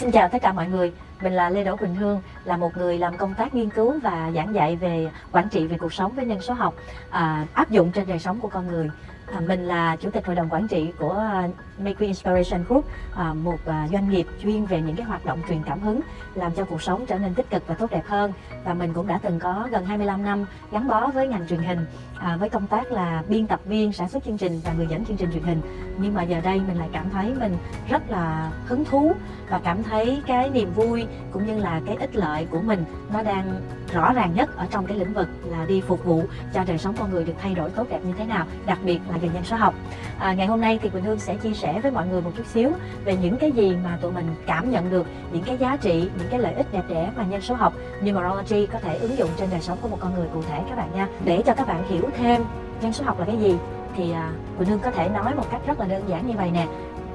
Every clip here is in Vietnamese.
Xin chào tất cả mọi người, mình là Lê Đỗ Quỳnh Hương, là một người làm công tác nghiên cứu và giảng dạy về quản trị về cuộc sống với nhân số học à, áp dụng trên đời sống của con người. À, mình là chủ tịch hội đồng quản trị của uh, Make Inspiration Group, à, một à, doanh nghiệp chuyên về những cái hoạt động truyền cảm hứng làm cho cuộc sống trở nên tích cực và tốt đẹp hơn. Và mình cũng đã từng có gần 25 năm gắn bó với ngành truyền hình à, với công tác là biên tập viên, sản xuất chương trình và người dẫn chương trình truyền hình. Nhưng mà giờ đây mình lại cảm thấy mình rất là hứng thú và cảm thấy cái niềm vui cũng như là cái ích lợi của mình nó đang rõ ràng nhất ở trong cái lĩnh vực là đi phục vụ cho đời sống con người được thay đổi tốt đẹp như thế nào đặc biệt là về nhân số học. À, ngày hôm nay thì quỳnh hương sẽ chia sẻ với mọi người một chút xíu về những cái gì mà tụi mình cảm nhận được những cái giá trị những cái lợi ích đẹp đẽ mà nhân số học numerology có thể ứng dụng trên đời sống của một con người cụ thể các bạn nha. Để cho các bạn hiểu thêm nhân số học là cái gì thì à, quỳnh hương có thể nói một cách rất là đơn giản như vậy nè.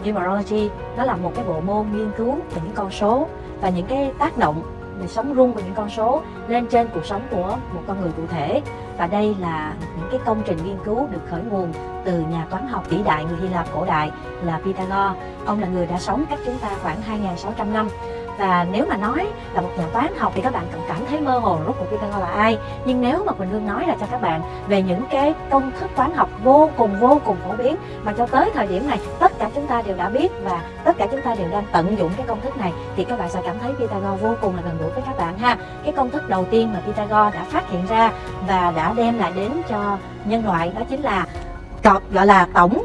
Numerology nó là một cái bộ môn nghiên cứu về những con số và những cái tác động mình sống rung của những con số lên trên cuộc sống của một con người cụ thể. Và đây là những cái công trình nghiên cứu được khởi nguồn từ nhà toán học vĩ đại người Hy Lạp cổ đại là Pythagore ông là người đã sống cách chúng ta khoảng 2.600 năm và nếu mà nói là một nhà toán học thì các bạn cần cảm thấy mơ hồ rốt cuộc Pythagore là ai. Nhưng nếu mà Quỳnh Hương nói là cho các bạn về những cái công thức toán học vô cùng vô cùng phổ biến, mà cho tới thời điểm này, tất cả chúng ta đều đã biết và tất cả chúng ta đều đang tận dụng cái công thức này, thì các bạn sẽ cảm thấy Pythagore vô cùng là gần gũi với các bạn ha. Cái công thức đầu tiên mà Pythagore đã phát hiện ra và đã đem lại đến cho nhân loại đó chính là gọi là tổng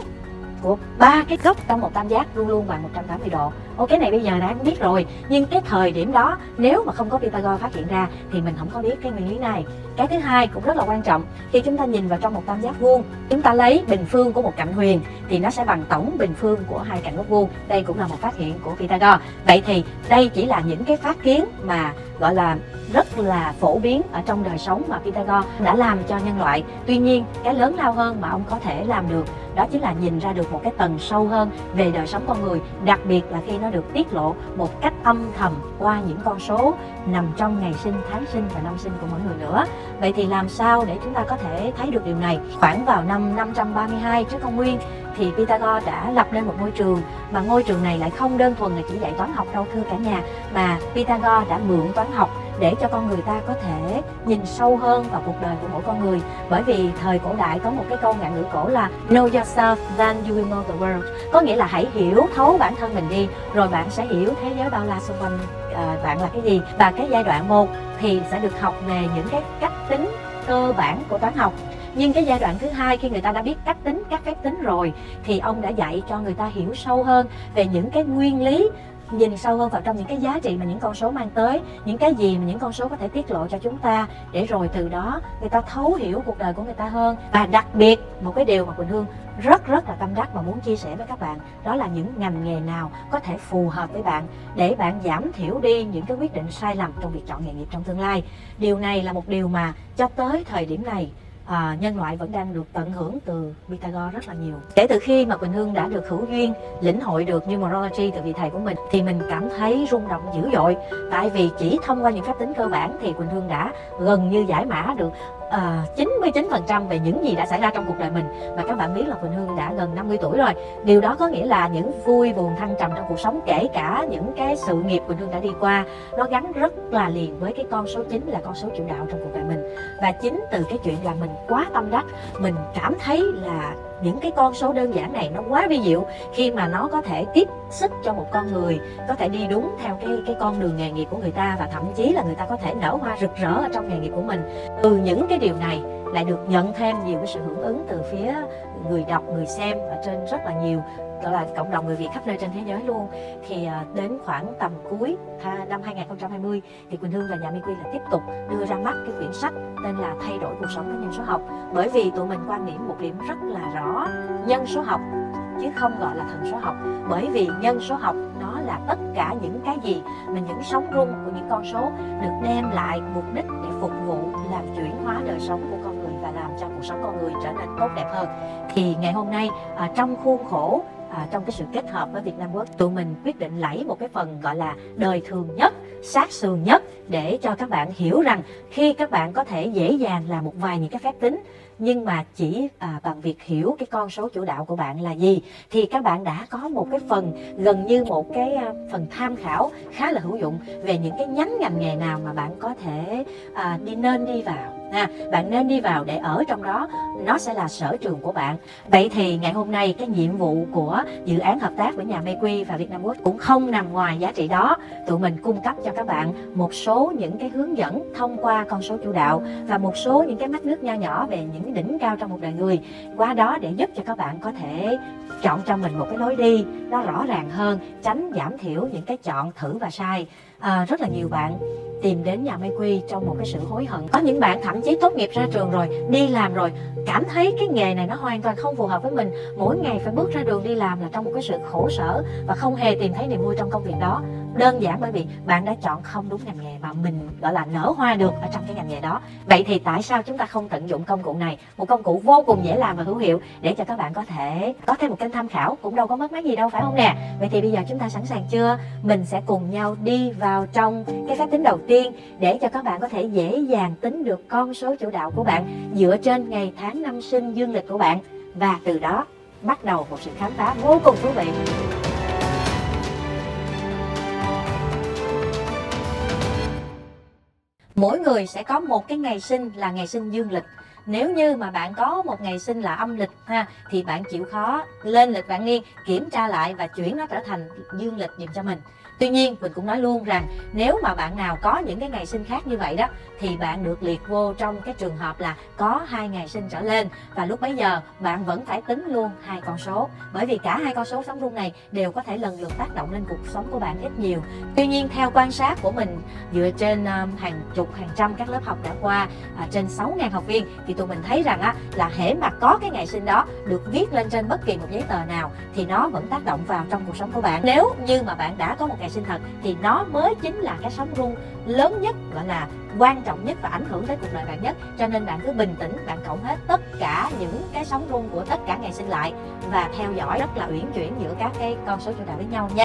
của ba cái góc trong một tam giác luôn luôn bằng 180 độ ô cái này bây giờ đã biết rồi. Nhưng cái thời điểm đó, nếu mà không có Pythagore phát hiện ra, thì mình không có biết cái nguyên lý này. Cái thứ hai cũng rất là quan trọng, khi chúng ta nhìn vào trong một tam giác vuông, chúng ta lấy bình phương của một cạnh huyền, thì nó sẽ bằng tổng bình phương của hai cạnh góc vuông. Đây cũng là một phát hiện của Pythagore. Vậy thì đây chỉ là những cái phát kiến mà, gọi là, rất là phổ biến ở trong đời sống mà Pythagore đã làm cho nhân loại. Tuy nhiên, cái lớn lao hơn mà ông có thể làm được, đó chính là nhìn ra được một cái tầng sâu hơn về đời sống con người, đặc biệt là khi nó được tiết lộ một cách âm thầm qua những con số nằm trong ngày sinh, tháng sinh và năm sinh của mỗi người nữa. Vậy thì làm sao để chúng ta có thể thấy được điều này? Khoảng vào năm 532 trước công nguyên thì Pythagore đã lập nên một ngôi trường, mà ngôi trường này lại không đơn thuần là chỉ dạy toán học đâu, thưa cả nhà, mà Pythagore đã mượn toán học để cho con người ta có thể nhìn sâu hơn vào cuộc đời của mỗi con người. Bởi vì thời cổ đại có một cái câu ngạn ngữ cổ là know yourself then you will know the world. Có nghĩa là hãy hiểu thấu bản thân mình đi rồi bạn sẽ hiểu thế giới bao la xung quanh uh, bạn là cái gì. Và cái giai đoạn một thì sẽ được học về những cái cách tính cơ bản của toán học. Nhưng cái giai đoạn thứ hai khi người ta đã biết cách tính các phép tính rồi thì ông đã dạy cho người ta hiểu sâu hơn về những cái nguyên lý nhìn sâu hơn vào trong những cái giá trị mà những con số mang tới, những cái gì mà những con số có thể tiết lộ cho chúng ta, để rồi từ đó người ta thấu hiểu cuộc đời của người ta hơn. Và đặc biệt, một cái điều mà quỳnh hương rất rất là tâm đắc và muốn chia sẻ với các bạn, đó là những ngành nghề nào có thể phù hợp với bạn để bạn giảm thiểu đi những cái quyết định sai lầm trong việc chọn nghề nghiệp trong tương lai. Điều này là một điều mà cho tới thời điểm này à, nhân loại vẫn đang được tận hưởng từ Pythagore rất là nhiều. Kể từ khi mà Quỳnh Hương đã được hữu duyên lĩnh hội được numerology từ vị thầy của mình thì mình cảm thấy rung động dữ dội. Tại vì chỉ thông qua những phép tính cơ bản thì Quỳnh Hương đã gần như giải mã được à, 99% về những gì đã xảy ra trong cuộc đời mình. Và các bạn biết là Quỳnh Hương đã gần 50 tuổi rồi. Điều đó có nghĩa là những vui buồn thăng trầm trong cuộc sống kể cả những cái sự nghiệp Quỳnh Hương đã đi qua nó gắn rất là liền với cái con số 9 là con số chủ đạo trong cuộc đời mình và chính từ cái chuyện là mình quá tâm đắc, mình cảm thấy là những cái con số đơn giản này nó quá vi diệu, khi mà nó có thể tiếp sức cho một con người, có thể đi đúng theo cái cái con đường nghề nghiệp của người ta và thậm chí là người ta có thể nở hoa rực rỡ ở trong nghề nghiệp của mình. Từ những cái điều này lại được nhận thêm nhiều cái sự hưởng ứng từ phía người đọc, người xem ở trên rất là nhiều gọi là cộng đồng người Việt khắp nơi trên thế giới luôn. Thì à, đến khoảng tầm cuối năm 2020 thì Quỳnh Hương và nhà Mi Quy là tiếp tục đưa ra mắt cái quyển sách tên là thay đổi cuộc sống với nhân số học. Bởi vì tụi mình quan điểm một điểm rất là rõ, nhân số học chứ không gọi là thần số học. Bởi vì nhân số học nó là tất cả những cái gì mà những sóng rung của những con số được đem lại mục đích để phục vụ, làm chuyển hóa đời sống của con người và làm cho cuộc sống con người trở nên tốt đẹp hơn. Thì ngày hôm nay à, trong khuôn khổ à, trong cái sự kết hợp với Việt Nam Quốc tụi mình quyết định lấy một cái phần gọi là đời thường nhất sát sườn nhất để cho các bạn hiểu rằng khi các bạn có thể dễ dàng làm một vài những cái phép tính nhưng mà chỉ à, bằng việc hiểu cái con số chủ đạo của bạn là gì thì các bạn đã có một cái phần gần như một cái à, phần tham khảo khá là hữu dụng về những cái nhánh ngành nghề nào mà bạn có thể à, đi nên đi vào ha. Bạn nên đi vào để ở trong đó. Nó sẽ là sở trường của bạn. Vậy thì ngày hôm nay cái nhiệm vụ của dự án hợp tác với nhà Mayqui và Việt Nam Quốc cũng không nằm ngoài giá trị đó. Tụi mình cung cấp cho các bạn một số những cái hướng dẫn thông qua con số chủ đạo và một số những cái mắt nước nho nhỏ về những đỉnh cao trong một đời người. Qua đó để giúp cho các bạn có thể chọn cho mình một cái lối đi nó rõ ràng hơn tránh giảm thiểu những cái chọn thử và sai. À, rất là nhiều bạn tìm đến nhà Mai Quy trong một cái sự hối hận. Có những bạn thậm chí tốt nghiệp ra trường rồi, đi làm rồi, cảm thấy cái nghề này nó hoàn toàn không phù hợp với mình. Mỗi ngày phải bước ra đường đi làm là trong một cái sự khổ sở và không hề tìm thấy niềm vui trong công việc đó đơn giản bởi vì bạn đã chọn không đúng ngành nghề mà mình, gọi là, nở hoa được ở trong cái ngành nghề đó. Vậy thì tại sao chúng ta không tận dụng công cụ này? Một công cụ vô cùng dễ làm và hữu hiệu để cho các bạn có thể có thêm một kênh tham khảo, cũng đâu có mất mát gì đâu, phải không nè? Vậy thì bây giờ chúng ta sẵn sàng chưa? Mình sẽ cùng nhau đi vào trong cái phép tính đầu tiên để cho các bạn có thể dễ dàng tính được con số chủ đạo của bạn dựa trên ngày tháng năm sinh dương lịch của bạn. Và từ đó bắt đầu một sự khám phá vô cùng thú vị. Mỗi người sẽ có một cái ngày sinh là ngày sinh dương lịch. Nếu như mà bạn có một ngày sinh là âm lịch ha, thì bạn chịu khó lên lịch bạn niên kiểm tra lại và chuyển nó trở thành dương lịch dùm cho mình tuy nhiên, mình cũng nói luôn rằng nếu mà bạn nào có những cái ngày sinh khác như vậy đó, thì bạn được liệt vô trong cái trường hợp là có hai ngày sinh trở lên. Và lúc bấy giờ, bạn vẫn phải tính luôn hai con số. Bởi vì cả hai con số sống rung này đều có thể lần lượt tác động lên cuộc sống của bạn ít nhiều. Tuy nhiên, theo quan sát của mình, dựa trên um, hàng chục, hàng trăm các lớp học đã qua à, trên 6.000 học viên, thì tụi mình thấy rằng á, là hễ mà có cái ngày sinh đó được viết lên trên bất kỳ một giấy tờ nào, thì nó vẫn tác động vào trong cuộc sống của bạn. Nếu như mà bạn đã có một ngày sinh thật, thì nó mới chính là cái sóng rung lớn nhất, gọi là quan trọng nhất và ảnh hưởng tới cuộc đời bạn nhất. Cho nên bạn cứ bình tĩnh, bạn cộng hết tất cả những cái sóng rung của tất cả ngày sinh lại và theo dõi rất là uyển chuyển giữa các cái con số chủ đạo với nhau nha.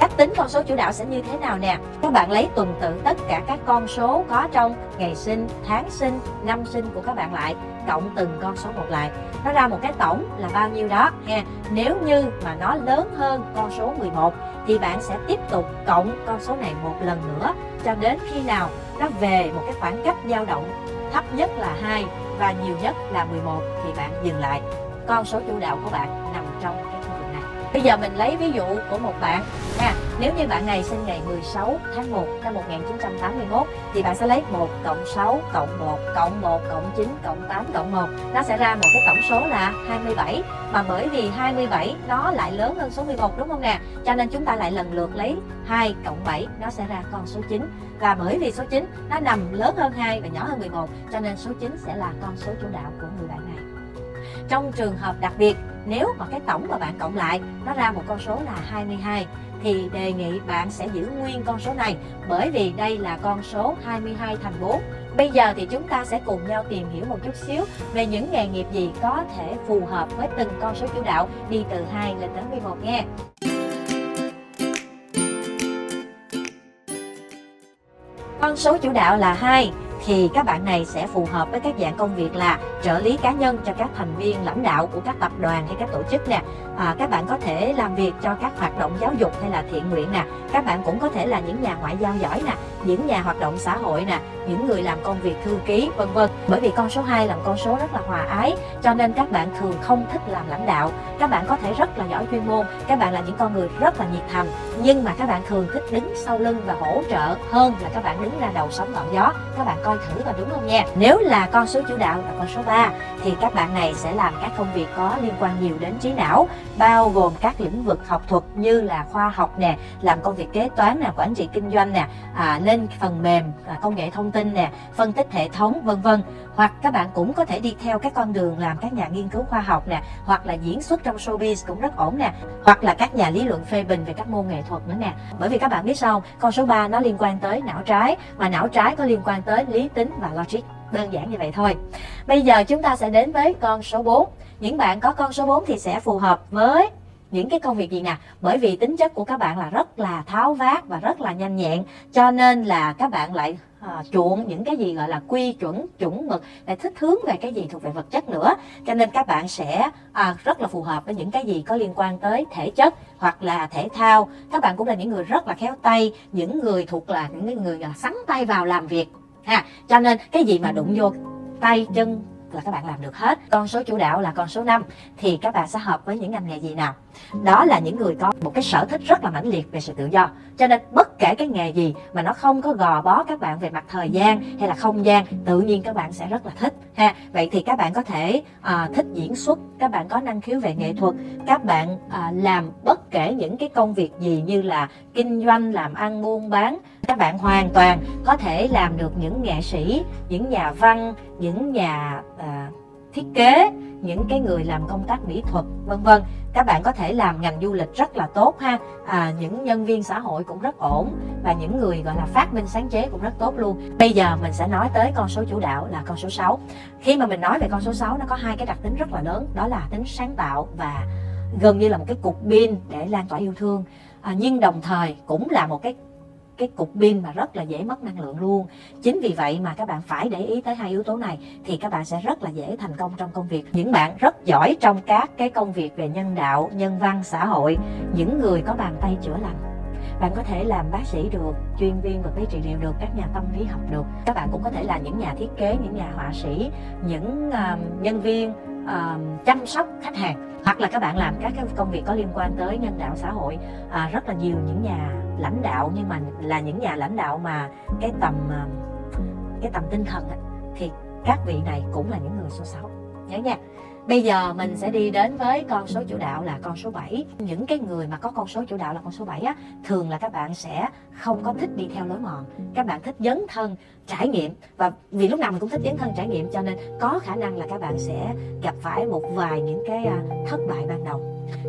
Cách tính con số chủ đạo sẽ như thế nào nè? Các bạn lấy tuần tự tất cả các con số có trong ngày sinh, tháng sinh, năm sinh của các bạn lại, cộng từng con số một lại nó ra một cái tổng là bao nhiêu đó, ha. Nếu như mà nó lớn hơn con số 11 thì bạn sẽ tiếp tục cộng con số này một lần nữa cho đến khi nào nó về một cái khoảng cách dao động thấp nhất là 2 và nhiều nhất là 11 thì bạn dừng lại. Con số chủ đạo của bạn nằm trong bây giờ mình lấy ví dụ của một bạn nha. Nếu như bạn này sinh ngày 16 tháng 1 năm 1981 thì bạn sẽ lấy 1 cộng 6 cộng 1 cộng 1 cộng 9 cộng 8 cộng 1 nó sẽ ra một cái tổng số là 27 mà bởi vì 27 nó lại lớn hơn số 11 đúng không nè? Cho nên chúng ta lại lần lượt lấy 2 cộng 7 nó sẽ ra con số 9 và bởi vì số 9 nó nằm lớn hơn 2 và nhỏ hơn 11 cho nên số 9 sẽ là con số chủ đạo của người bạn này. Trong trường hợp đặc biệt nếu mà cái tổng mà bạn cộng lại nó ra một con số là 22 thì đề nghị bạn sẽ giữ nguyên con số này bởi vì đây là con số 22 thành 4. Bây giờ thì chúng ta sẽ cùng nhau tìm hiểu một chút xíu về những nghề nghiệp gì có thể phù hợp với từng con số chủ đạo đi từ 2 lên đến 11 nghe. Con số chủ đạo là 2 thì các bạn này sẽ phù hợp với các dạng công việc là trợ lý cá nhân cho các thành viên lãnh đạo của các tập đoàn hay các tổ chức nè à, các bạn có thể làm việc cho các hoạt động giáo dục hay là thiện nguyện nè. Các bạn cũng có thể là những nhà ngoại giao giỏi nè những nhà hoạt động xã hội nè những người làm công việc thư ký vân vân. Bởi vì con số 2 là một con số rất là hòa ái cho nên các bạn thường không thích làm lãnh đạo. Các bạn có thể rất là giỏi chuyên môn các bạn là những con người rất là nhiệt thành nhưng mà các bạn thường thích đứng sau lưng và hỗ trợ hơn là các bạn đứng ra đầu sóng ngọn gió. Các bạn coi thử và đúng không nha? Nếu là con số chủ đạo là con số 3 thì các bạn này sẽ làm các công việc có liên quan nhiều đến trí não bao gồm các lĩnh vực học thuật như là khoa học nè làm công việc kế toán nè quản trị kinh doanh nè à, lên phần mềm à, công nghệ thông tin nè phân tích hệ thống vân vân. Hoặc các bạn cũng có thể đi theo các con đường làm các nhà nghiên cứu khoa học nè hoặc là diễn xuất trong showbiz cũng rất ổn nè. Hoặc là các nhà lý luận phê bình về các môn nghệ thuật nữa nè. Bởi vì các bạn biết sao con số 3 nó liên quan tới não trái mà não trái có liên quan tới lý tính và logic. Đơn giản như vậy thôi. Bây giờ chúng ta sẽ đến với con số 4 những bạn có con số 4 thì sẽ phù hợp với những cái công việc gì nè. Bởi vì tính chất của các bạn là rất là tháo vát và rất là nhanh nhẹn cho nên là các bạn lại à, chuộng những cái gì gọi là quy chuẩn chuẩn mực lại thích hướng về cái gì thuộc về vật chất nữa. Cho nên các bạn sẽ à, rất là phù hợp với những cái gì có liên quan tới thể chất hoặc là thể thao. Các bạn cũng là những người rất là khéo tay những người thuộc là những người là sắn tay vào làm việc ha. Cho nên cái gì mà đụng vô tay chân là các bạn làm được hết. Con số chủ đạo là con số 5 thì các bạn sẽ hợp với những ngành nghề gì nào? Đó là những người có một cái sở thích rất là mãnh liệt về sự tự do. Cho nên bất kể cái nghề gì mà nó không có gò bó các bạn về mặt thời gian hay là không gian tự nhiên các bạn sẽ rất là thích ha. Vậy thì các bạn có thể à, thích diễn xuất các bạn có năng khiếu về nghệ thuật các bạn à, làm bất kể những cái công việc gì như là kinh doanh làm ăn buôn bán các bạn hoàn toàn có thể làm được những nghệ sĩ những nhà văn những nhà à, thiết kế những cái người làm công tác mỹ thuật vân vân. Các bạn có thể làm ngành du lịch rất là tốt ha. À, những nhân viên xã hội cũng rất ổn và những người gọi là phát minh sáng chế cũng rất tốt luôn. Bây giờ mình sẽ nói tới con số chủ đạo là con số 6 khi mà mình nói về con số 6 nó có hai cái đặc tính rất là lớn đó là tính sáng tạo và gần như là một cái cục pin để lan tỏa yêu thương. À, nhưng đồng thời cũng là một cái cái cục pin mà rất là dễ mất năng lượng luôn. Chính vì vậy mà các bạn phải để ý tới hai yếu tố này thì các bạn sẽ rất là dễ thành công trong công việc. Những bạn rất giỏi trong các cái công việc về nhân đạo nhân văn xã hội những người có bàn tay chữa lành. Bạn có thể làm bác sĩ được chuyên viên vật lý trị liệu được các nhà tâm lý học được. Các bạn cũng có thể là những nhà thiết kế những nhà họa sĩ những uh, nhân viên uh, chăm sóc khách hàng hoặc là các bạn làm các cái công việc có liên quan tới nhân đạo xã hội. À, rất là nhiều những nhà lãnh đạo nhưng mà là những nhà lãnh đạo mà cái tầm cái tầm tinh thần ấy, thì các vị này cũng là những người số 6 nhớ nha. Bây giờ mình sẽ đi đến với con số chủ đạo là con số 7 Những cái người mà có con số chủ đạo là con số 7 á Thường là các bạn sẽ không có thích đi theo lối mòn. Các bạn thích dấn thân, trải nghiệm. Và vì lúc nào mình cũng thích dấn thân trải nghiệm Cho nên có khả năng là các bạn sẽ gặp phải một vài những cái à, thất bại ban đầu.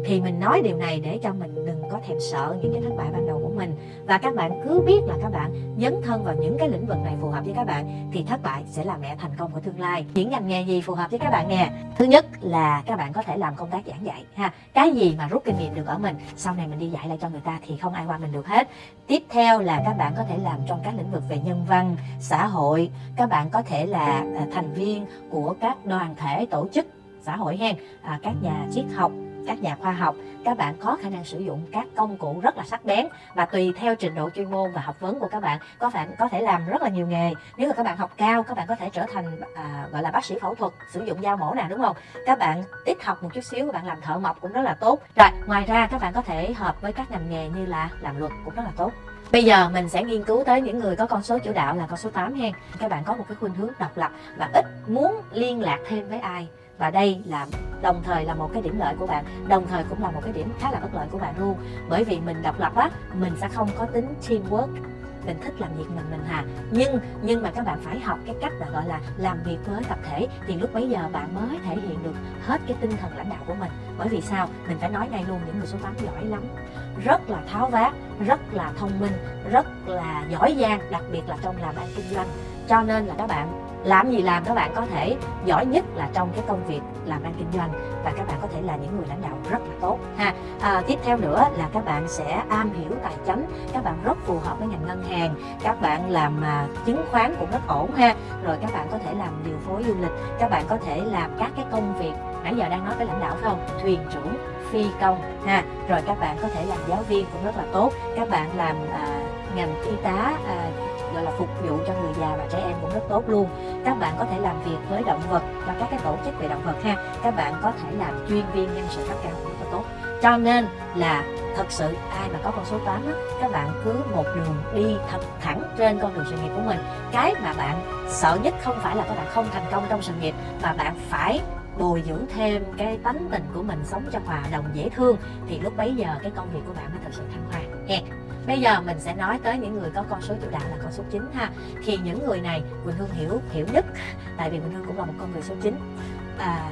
Thì mình nói điều này để cho mình đừng có thèm sợ những cái thất bại ban đầu mình. Và các bạn cứ biết là các bạn dấn thân vào những cái lĩnh vực này phù hợp với các bạn thì thất bại sẽ là mẹ thành công của tương lai. Những ngành nghề gì phù hợp với các bạn nè? Thứ nhất là các bạn có thể làm công tác giảng dạy ha. Cái gì mà rút kinh nghiệm được ở mình sau này mình đi dạy lại cho người ta thì không ai qua mình được hết. Tiếp theo là các bạn có thể làm trong các lĩnh vực về nhân văn xã hội. Các bạn có thể là à, thành viên của các đoàn thể tổ chức xã hội hen. À, các nhà triết học các nhà khoa học. Các bạn có khả năng sử dụng các công cụ rất là sắc bén và tùy theo trình độ chuyên môn và học vấn của các bạn có bạn có thể làm rất là nhiều nghề. Nếu mà các bạn học cao các bạn có thể trở thành à, gọi là bác sĩ phẫu thuật sử dụng dao mổ nào đúng không? Các bạn ít học một chút xíu các bạn làm thợ mộc cũng rất là tốt. Rồi ngoài ra các bạn có thể hợp với các ngành nghề như là làm luật cũng rất là tốt. Bây giờ mình sẽ nghiên cứu tới những người có con số chủ đạo là con số 8 hen. Các bạn có một cái khuynh hướng độc lập và ít muốn liên lạc thêm với ai? Và đây là, đồng thời là một cái điểm lợi của bạn, đồng thời cũng là một cái điểm khá là bất lợi của bạn luôn. Bởi vì mình độc lập á, mình sẽ không có tính teamwork, mình thích làm việc mình mình hà. Nhưng nhưng mà các bạn phải học cái cách là gọi là làm việc với tập thể, thì lúc bấy giờ bạn mới thể hiện được hết cái tinh thần lãnh đạo của mình. Bởi vì sao? Mình phải nói ngay luôn, những người số 8 giỏi lắm. Rất là tháo vát, rất là thông minh, rất là giỏi giang, đặc biệt là trong làm ăn kinh doanh. Cho nên là các bạn làm gì làm các bạn có thể giỏi nhất là trong cái công việc làm ăn kinh doanh. Và các bạn có thể là những người lãnh đạo rất là tốt ha. À, tiếp theo nữa là các bạn sẽ am hiểu tài chính các bạn rất phù hợp với ngành ngân hàng các bạn làm à, chứng khoán cũng rất ổn ha. Rồi các bạn có thể làm điều phối du lịch các bạn có thể làm các cái công việc nãy giờ đang nói tới lãnh đạo phải không? Thuyền trưởng phi công ha. Rồi các bạn có thể làm giáo viên cũng rất là tốt các bạn làm à, ngành y tá à, gọi là phục vụ cho người già và trẻ em cũng rất tốt luôn. Các bạn có thể làm việc với động vật và các cái tổ chức về động vật ha. Các bạn có thể làm chuyên viên nhân sự cấp cao cũng rất tốt. Cho nên là thật sự ai mà có con số 8 á, các bạn cứ một đường đi thật thẳng trên con đường sự nghiệp của mình. Cái mà bạn sợ nhất không phải là các bạn không thành công trong sự nghiệp mà bạn phải bồi dưỡng thêm cái tánh tình của mình sống cho hòa đồng dễ thương. Thì lúc bấy giờ cái công việc của bạn mới thật sự thăng hoa. Nha bây giờ mình sẽ nói tới những người có con số chủ đạo là con số 9 ha. Thì những người này Quỳnh Hương hiểu hiểu nhất tại vì Quỳnh Hương cũng là một con người số 9 à,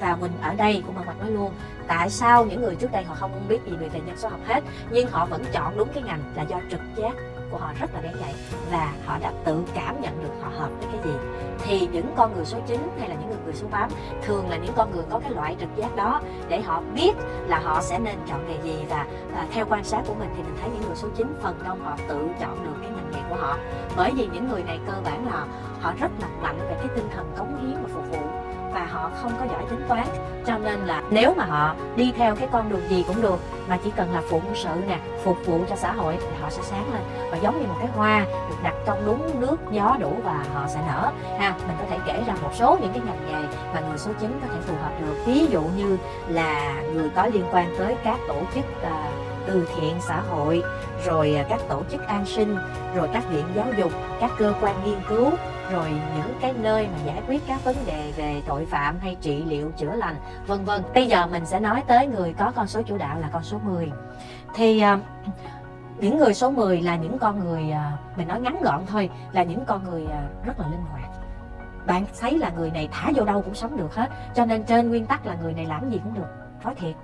và mình ở đây cũng mặt nói luôn tại sao những người trước đây họ không biết gì về nhân số học hết nhưng họ vẫn chọn đúng cái ngành là do trực giác của họ rất là đáng vậy và họ đã tự cảm nhận được họ hợp với cái gì. Thì những con người số 9 hay là những người, người số 8 thường là những con người có cái loại trực giác đó để họ biết là họ sẽ nên chọn nghề gì và à, theo quan sát của mình thì mình thấy những người số 9 phần đông họ tự chọn được cái ngành nghề của họ. Bởi vì những người này cơ bản là họ rất là mạnh về cái tinh thần cống hiến và phục vụ và họ không có giỏi tính toán. Cho nên là nếu mà họ đi theo cái con đường gì cũng được mà chỉ cần là phụng sự nè phục vụ cho xã hội thì họ sẽ sáng lên. Và giống như một cái hoa được đặt trong đúng nước gió đủ và họ sẽ nở. Ha mình có thể kể ra một số những cái ngành nghề mà người số 9 có thể phù hợp được. Ví dụ như là người có liên quan tới các tổ chức uh, từ thiện xã hội rồi à, các tổ chức an sinh rồi các viện giáo dục các cơ quan nghiên cứu rồi những cái nơi mà giải quyết các vấn đề về tội phạm hay trị liệu chữa lành vân vân. Bây giờ mình sẽ nói tới người có con số chủ đạo là con số 10 thì uh, những người số 10 là những con người uh, mình nói ngắn gọn thôi là những con người uh, rất là linh hoạt. Bạn thấy là người này thả vô đâu cũng sống được hết cho nên trên nguyên tắc là người này làm gì cũng được. Nói thiệt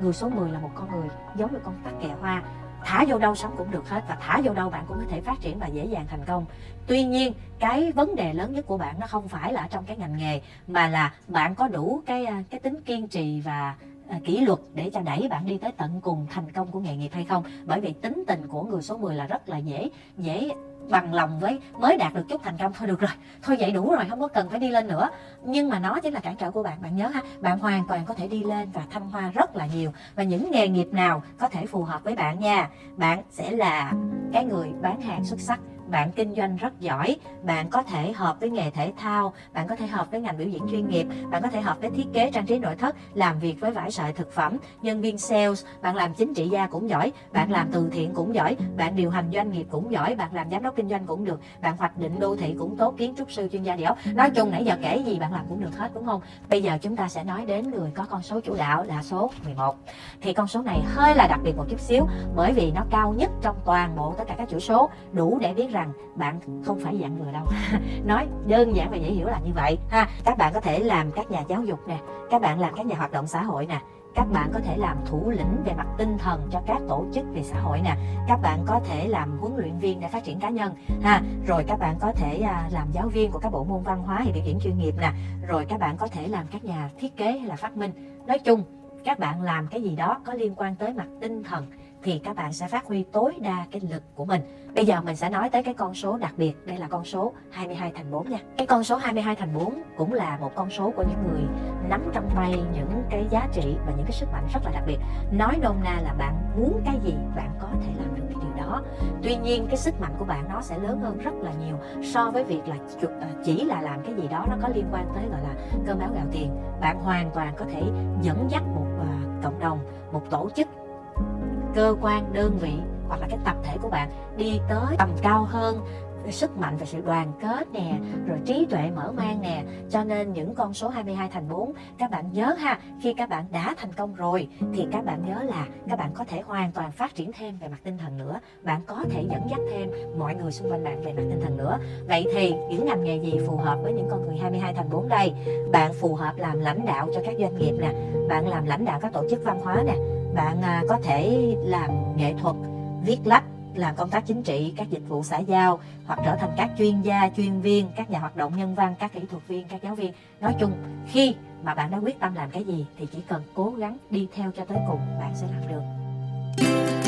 người số 10 là một con người giống như con tắc kè hoa thả vô đâu sống cũng được hết và thả vô đâu bạn cũng có thể phát triển và dễ dàng thành công. Tuy nhiên, cái vấn đề lớn nhất của bạn nó không phải là ở trong cái ngành nghề, mà là bạn có đủ cái à, cái tính kiên trì và à, kỷ luật để cho đẩy bạn đi tới tận cùng thành công của nghề nghiệp hay không. Bởi vì tính tình của người số 10 là rất là dễ dễ bằng lòng với, mới đạt được chút thành công thôi, được rồi. Thôi vậy đủ rồi, không có cần phải đi lên nữa. Nhưng mà nó chính là cản trở của bạn bạn nhớ ha. Bạn hoàn toàn có thể đi lên và thăng hoa rất là nhiều. Và những nghề nghiệp nào có thể phù hợp với bạn nha. Bạn sẽ là cái người bán hàng xuất sắc bạn kinh doanh rất giỏi, bạn có thể hợp với nghề thể thao, bạn có thể hợp với ngành biểu diễn chuyên nghiệp, bạn có thể hợp với thiết kế, trang trí nội thất, làm việc với vải sợi thực phẩm, nhân viên sales, bạn làm chính trị gia cũng giỏi, bạn làm từ thiện cũng giỏi, bạn điều hành doanh nghiệp cũng giỏi, bạn làm giám đốc kinh doanh cũng được, bạn hoạch định đô thị cũng tốt, kiến trúc sư chuyên gia địa ốc nói chung nãy giờ kể gì bạn làm cũng được hết, đúng không? Bây giờ chúng ta sẽ nói đến người có con số chủ đạo là số 11 thì con số này hơi là đặc biệt một chút xíu, bởi vì nó cao nhất trong toàn bộ tất cả các chữ số, đủ để biết rằng bạn không phải dạng vừa đâu. Nói đơn giản và dễ hiểu là như vậy, ha. Các bạn có thể làm các nhà giáo dục nè, các bạn làm các nhà hoạt động xã hội nè, các bạn có thể làm thủ lĩnh về mặt tinh thần cho các tổ chức về xã hội nè, các bạn có thể làm huấn luyện viên để phát triển cá nhân, ha. Rồi các bạn có thể à, làm giáo viên của các bộ môn văn hóa hay biểu diễn chuyên nghiệp nè, rồi các bạn có thể làm các nhà thiết kế hay là phát minh. Nói chung, các bạn làm cái gì đó có liên quan tới mặt tinh thần thì các bạn sẽ phát huy tối đa cái lực của mình. Bây giờ mình sẽ nói tới cái con số đặc biệt, đây là con số 22 thành 4 nha. Cái con số 22 thành 4 cũng là một con số của những người nắm trong tay những cái giá trị và những cái sức mạnh rất là đặc biệt. Nói nôm na là bạn muốn cái gì, bạn có thể làm được cái điều đó. Tuy nhiên cái sức mạnh của bạn nó sẽ lớn hơn rất là nhiều so với việc là ờ, chỉ là làm cái gì đó nó có liên quan tới gọi là cơm áo gạo tiền. Bạn hoàn toàn có thể dẫn dắt một ờ, cộng đồng, một tổ chức cơ quan đơn vị hoặc là cái tập thể của bạn đi tới tầm cao hơn sức mạnh và sự đoàn kết nè, rồi trí tuệ mở mang nè. Cho nên những con số 22 thành 4 các bạn nhớ ha, khi các bạn đã thành công rồi thì các bạn nhớ là các bạn có thể hoàn toàn phát triển thêm về mặt tinh thần nữa. Bạn có thể dẫn dắt thêm mọi người xung quanh bạn về mặt tinh thần nữa. Vậy thì những ngành nghề gì phù hợp với những con người 22 thành 4 đây? Bạn phù hợp làm lãnh đạo cho các doanh nghiệp nè, bạn làm lãnh đạo các tổ chức văn hóa nè bạn à, có thể làm nghệ thuật, viết lách, làm công tác chính trị, các dịch vụ xã giao, hoặc trở thành các chuyên gia, chuyên viên, các nhà hoạt động nhân văn, các kỹ thuật viên, các giáo viên. Nói chung, khi mà bạn đã quyết tâm làm cái gì thì chỉ cần cố gắng đi theo cho tới cùng, bạn sẽ làm được.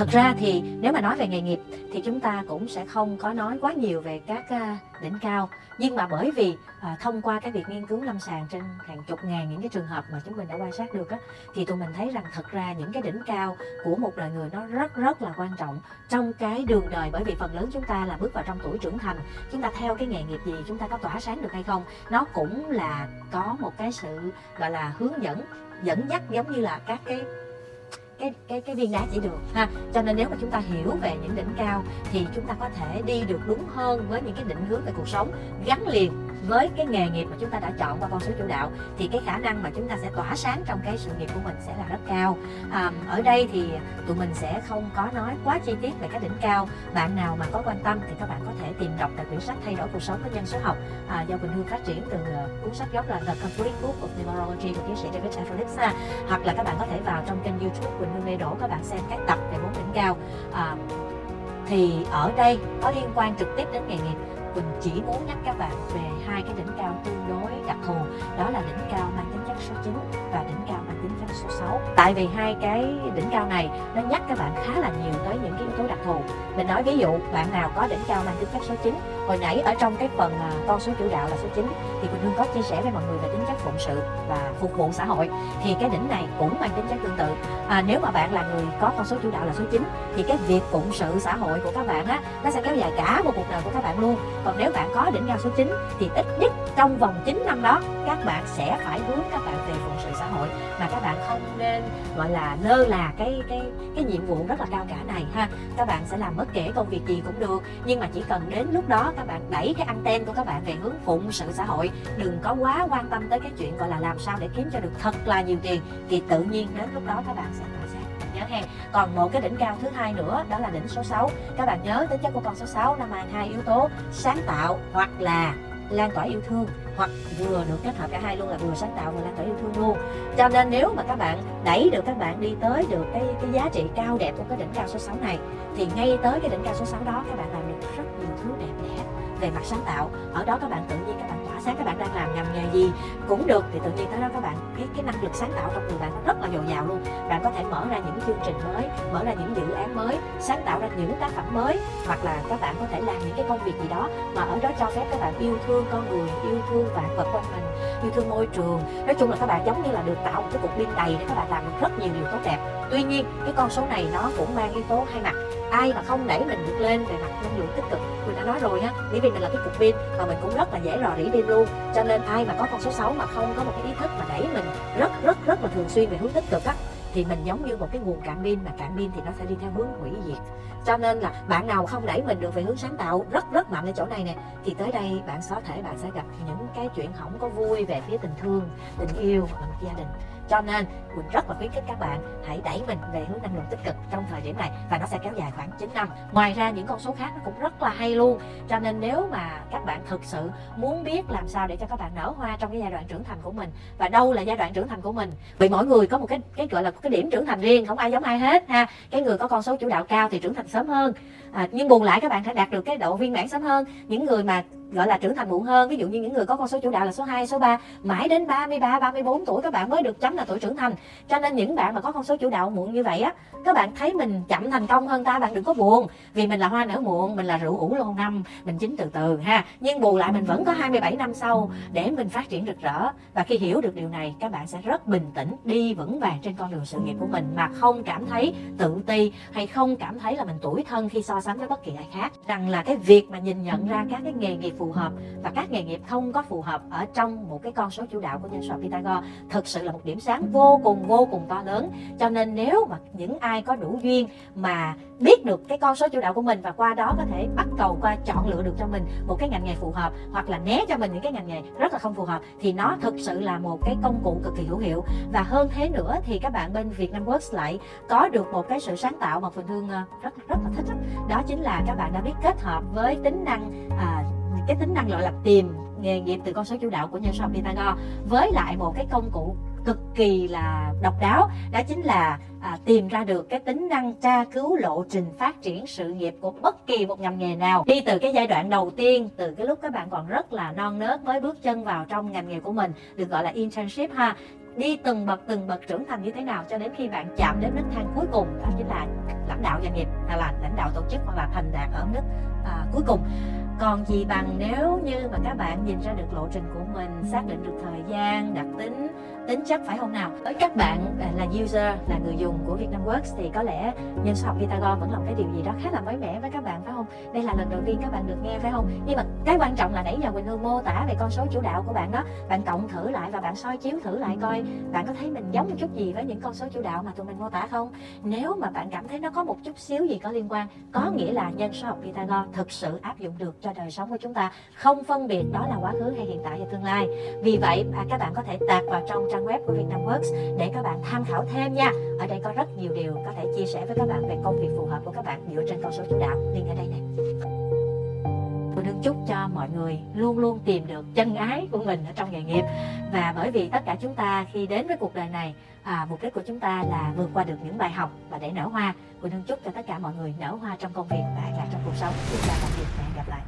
Thật ra thì nếu mà nói về nghề nghiệp thì chúng ta cũng sẽ không có nói quá nhiều về các à, đỉnh cao. Nhưng mà bởi vì à, thông qua cái việc nghiên cứu lâm sàng trên hàng chục ngàn những cái trường hợp mà chúng mình đã quan sát được á thì tụi mình thấy rằng thật ra những cái đỉnh cao của một đời người nó rất rất là quan trọng trong cái đường đời. Bởi vì phần lớn chúng ta là bước vào trong tuổi trưởng thành. Chúng ta theo cái nghề nghiệp gì chúng ta có tỏa sáng được hay không? Nó cũng là có một cái sự gọi là hướng dẫn dẫn dắt giống như là các cái cái cái cái viên đá chỉ đường ha. Cho nên nếu mà chúng ta hiểu về những đỉnh cao thì chúng ta có thể đi được đúng hơn với những cái định hướng về cuộc sống gắn liền với cái nghề nghiệp mà chúng ta đã chọn qua con số chủ đạo thì cái khả năng mà chúng ta sẽ tỏa sáng trong cái sự nghiệp của mình sẽ là rất cao. À, ở đây thì tụi mình sẽ không có nói quá chi tiết về cái đỉnh cao. Bạn nào mà có quan tâm thì các bạn có thể tìm đọc tại quyển sách thay đổi cuộc sống với nhân số học à, do Quỳnh Hương phát triển từ uh, cuốn sách gốc là The Complete Book of Numerology của tiến sĩ David Efforts ha. Hoặc là các bạn có thể vào trong kênh YouTube Quỳnh Hương Lê Đỗ các bạn xem các tập về bốn đỉnh cao. À, thì ở đây có liên quan trực tiếp đến nghề nghiệp. Quỳnh chỉ muốn nhắc các bạn về hai cái đỉnh cao tương đối đặc thù. Đó là đỉnh cao mang tính chất số 9 và đỉnh cao mang tính chất số 6 tại vì hai cái đỉnh cao này, nó nhắc các bạn khá là nhiều tới những cái yếu tố đặc thù. Mình nói ví dụ, bạn nào có đỉnh cao mang tính chất số 9 hồi nãy ở trong cái phần à, con số chủ đạo là số 9 thì Quỳnh Hương có chia sẻ với mọi người về tính chất phụng sự và phục vụ xã hội. Thì cái đỉnh này cũng mang tính chất tương tự. À, nếu mà bạn là người có con số chủ đạo là số 9 thì cái việc phụng sự xã hội của các bạn á nó sẽ kéo dài cả một cuộc đời của các bạn luôn. Còn nếu bạn có đỉnh cao số 9 thì ít nhất trong vòng 9 năm đó các bạn sẽ phải hướng các bạn về phụng sự xã hội. Mà các bạn không nên gọi là lơ là cái cái cái nhiệm vụ rất là cao cả này ha. Các bạn sẽ làm bất kể công việc gì cũng được nhưng mà chỉ cần đến lúc đó các bạn. Đẩy cái anten của các bạn về hướng phụng sự xã hội. Đừng có quá quan tâm tới cái chuyện, gọi là, làm sao để kiếm cho được thật là nhiều tiền, thì tự nhiên đến lúc đó các bạn sẽ tỏa sáng nhớ nghe. còn một cái đỉnh cao thứ hai nữa, đó là đỉnh số 6 các bạn nhớ tính chất của con số 6 nó mang hai yếu tố sáng tạo hoặc là lan tỏa yêu thương hoặc vừa được kết hợp cả hai luôn là vừa sáng tạo vừa lan tỏa yêu thương luôn. Cho nên nếu mà các bạn đẩy được các bạn đi tới được cái cái giá trị cao đẹp của cái đỉnh cao số 6 này, thì ngay tới cái đỉnh cao số 6 đó các bạn làm được rất nhiều thứ đẹp đẽ về mặt sáng tạo. Ở đó các bạn tự nhiên các bạn tỏa sáng, các bạn đang làm ngành nghề gì cũng được, thì tự nhiên tới đó các bạn, cái cái năng lực sáng tạo trong người bạn rất là dồi dào luôn. Bạn có thể mở ra những chương trình mới, mở ra những dự án mới, sáng tạo ra những tác phẩm mới, hoặc là các bạn có thể làm những cái công việc gì đó mà ở đó cho phép các bạn yêu thương con người, yêu thương bạn vật quanh mình. Yêu thương môi trường. Nói chung là các bạn giống như là được tạo một cái cục pin đầy để các bạn làm được rất nhiều điều tốt đẹp. Tuy nhiên, cái con số này nó cũng mang yếu tố hai mặt. Ai mà không đẩy mình được lên về mặt năng lượng tích cực, mình đã nói rồi á bởi vì mình là cái cục pin mà mình cũng rất là dễ rò rỉ pin luôn cho nên ai mà có con số 6 mà không có một cái ý thức mà đẩy mình, rất rất rất là thường xuyên về hướng tích cực á thì mình giống như một cái nguồn cạn pin mà cạn pin thì nó sẽ đi theo hướng hủy diệt. Cho nên là bạn nào không đẩy mình được về hướng sáng tạo, rất rất mạnh ở chỗ này nè, thì tới đây bạn có thể, bạn sẽ gặp những cái chuyện không có vui về phía tình thương, tình yêu và gia đình cho nên Quỳnh rất là khuyến khích các bạn hãy đẩy mình về hướng năng lượng tích cực trong thời điểm này và nó sẽ kéo dài khoảng 9 năm. Ngoài ra, những con số khác nó cũng rất là hay luôn. Cho nên nếu mà các bạn thực sự muốn biết làm sao để cho các bạn nở hoa trong cái giai đoạn trưởng thành của mình, và đâu là giai đoạn trưởng thành của mình, vì mỗi người có một cái cái gọi là cái điểm trưởng thành riêng, không ai giống ai hết ha. Cái người có con số chủ đạo cao thì trưởng thành sớm hơn à, nhưng buồn lại các bạn sẽ đạt được cái độ viên mãn sớm hơn những người mà gọi là trưởng thành muộn hơn ví dụ như những người có con số chủ đạo là số 2, số 3 mãi đến 33, 34 tuổi các bạn mới được chấm là tuổi trưởng thành. Cho nên những bạn mà có con số chủ đạo muộn như vậy á các bạn thấy mình chậm thành công hơn ta bạn đừng có buồn. Vì mình là hoa nở muộn mình là rượu ủ lâu năm mình chín từ từ ha. Nhưng bù lại mình vẫn có 27 năm sau để mình phát triển rực rỡ. Và khi hiểu được điều này các bạn sẽ rất bình tĩnh đi vững vàng trên con đường sự nghiệp của mình mà không cảm thấy tự ti hay không cảm thấy là mình tuổi thân khi so sánh với bất kỳ ai khác rằng là cái việc mà nhìn nhận ra các cái nghề nghiệp phù hợp và các nghề nghiệp không có phù hợp ở trong một cái con số chủ đạo của nhân số Pythagore thực sự là một điểm sáng vô cùng vô cùng to lớn. Cho nên nếu mà những ai có đủ duyên mà biết được cái con số chủ đạo của mình và qua đó có thể bắt cầu qua chọn lựa được cho mình một cái ngành nghề phù hợp hoặc là né cho mình những cái ngành nghề rất là không phù hợp thì nó thực sự là một cái công cụ cực kỳ hữu hiệu. Và hơn thế nữa thì các bạn bên Việt Nam Works lại có được một cái sự sáng tạo mà Phương Hương ờ, rất rất là thích đó, đó chính là các bạn đã biết kết hợp với tính năng à, cái tính năng gọi là tìm nghề nghiệp từ con số chủ đạo của nhân số Pythagore với lại một cái công cụ cực kỳ là độc đáo. Đó chính là à, tìm ra được cái tính năng tra cứu lộ trình phát triển sự nghiệp của bất kỳ một ngành nghề nào. Đi từ cái giai đoạn đầu tiên từ cái lúc các bạn còn rất là non nớt mới bước chân vào trong ngành nghề của mình được gọi là internship ha đi từng bậc từng bậc trưởng thành như thế nào cho đến khi bạn chạm đến nấc thang cuối cùng đó chính là lãnh đạo doanh nghiệp hay là lãnh đạo tổ chức hoặc là thành đạt ở nước à, cuối cùng. Còn gì bằng nếu như mà các bạn nhìn ra được lộ trình của mình xác định được thời gian đặc tính tính chất phải không nào? Với các bạn à, là user, là người dùng của Vietnam Works thì có lẽ nhân số học Pythagore vẫn là một cái điều gì đó khá là mới mẻ với các bạn, phải không? Đây là lần đầu tiên các bạn được nghe, phải không? Nhưng mà cái quan trọng là nãy giờ Quỳnh Hương mô tả về con số chủ đạo của bạn đó. Bạn cộng thử lại và bạn soi chiếu thử lại coi, bạn có thấy mình giống một chút gì với những con số chủ đạo mà tụi mình mô tả không? Nếu mà bạn cảm thấy nó có một chút xíu gì có liên quan, có nghĩa là nhân số học Pythagore thực sự áp dụng được cho đời sống của chúng ta, không phân biệt đó là quá khứ hay hiện tại hay tương lai. Vì vậy à, các bạn có thể tạt vào trong trang trang web của Vietnam Works để các bạn tham khảo thêm nha. Ở đây có rất nhiều điều có thể chia sẻ với các bạn về công việc phù hợp của các bạn dựa trên con số chủ đạo. Liên ở đây nè. Tôi đừng chúc cho mọi người luôn luôn tìm được chân ái của mình ở trong nghề nghiệp. Và bởi vì tất cả chúng ta khi đến với cuộc đời này à, mục đích của chúng ta là vượt qua được những bài học và để nở hoa. Tôi đương chúc cho tất cả mọi người nở hoa trong công việc và an lạc trong cuộc sống. Chúng ta tạm biệt và hẹn gặp lại.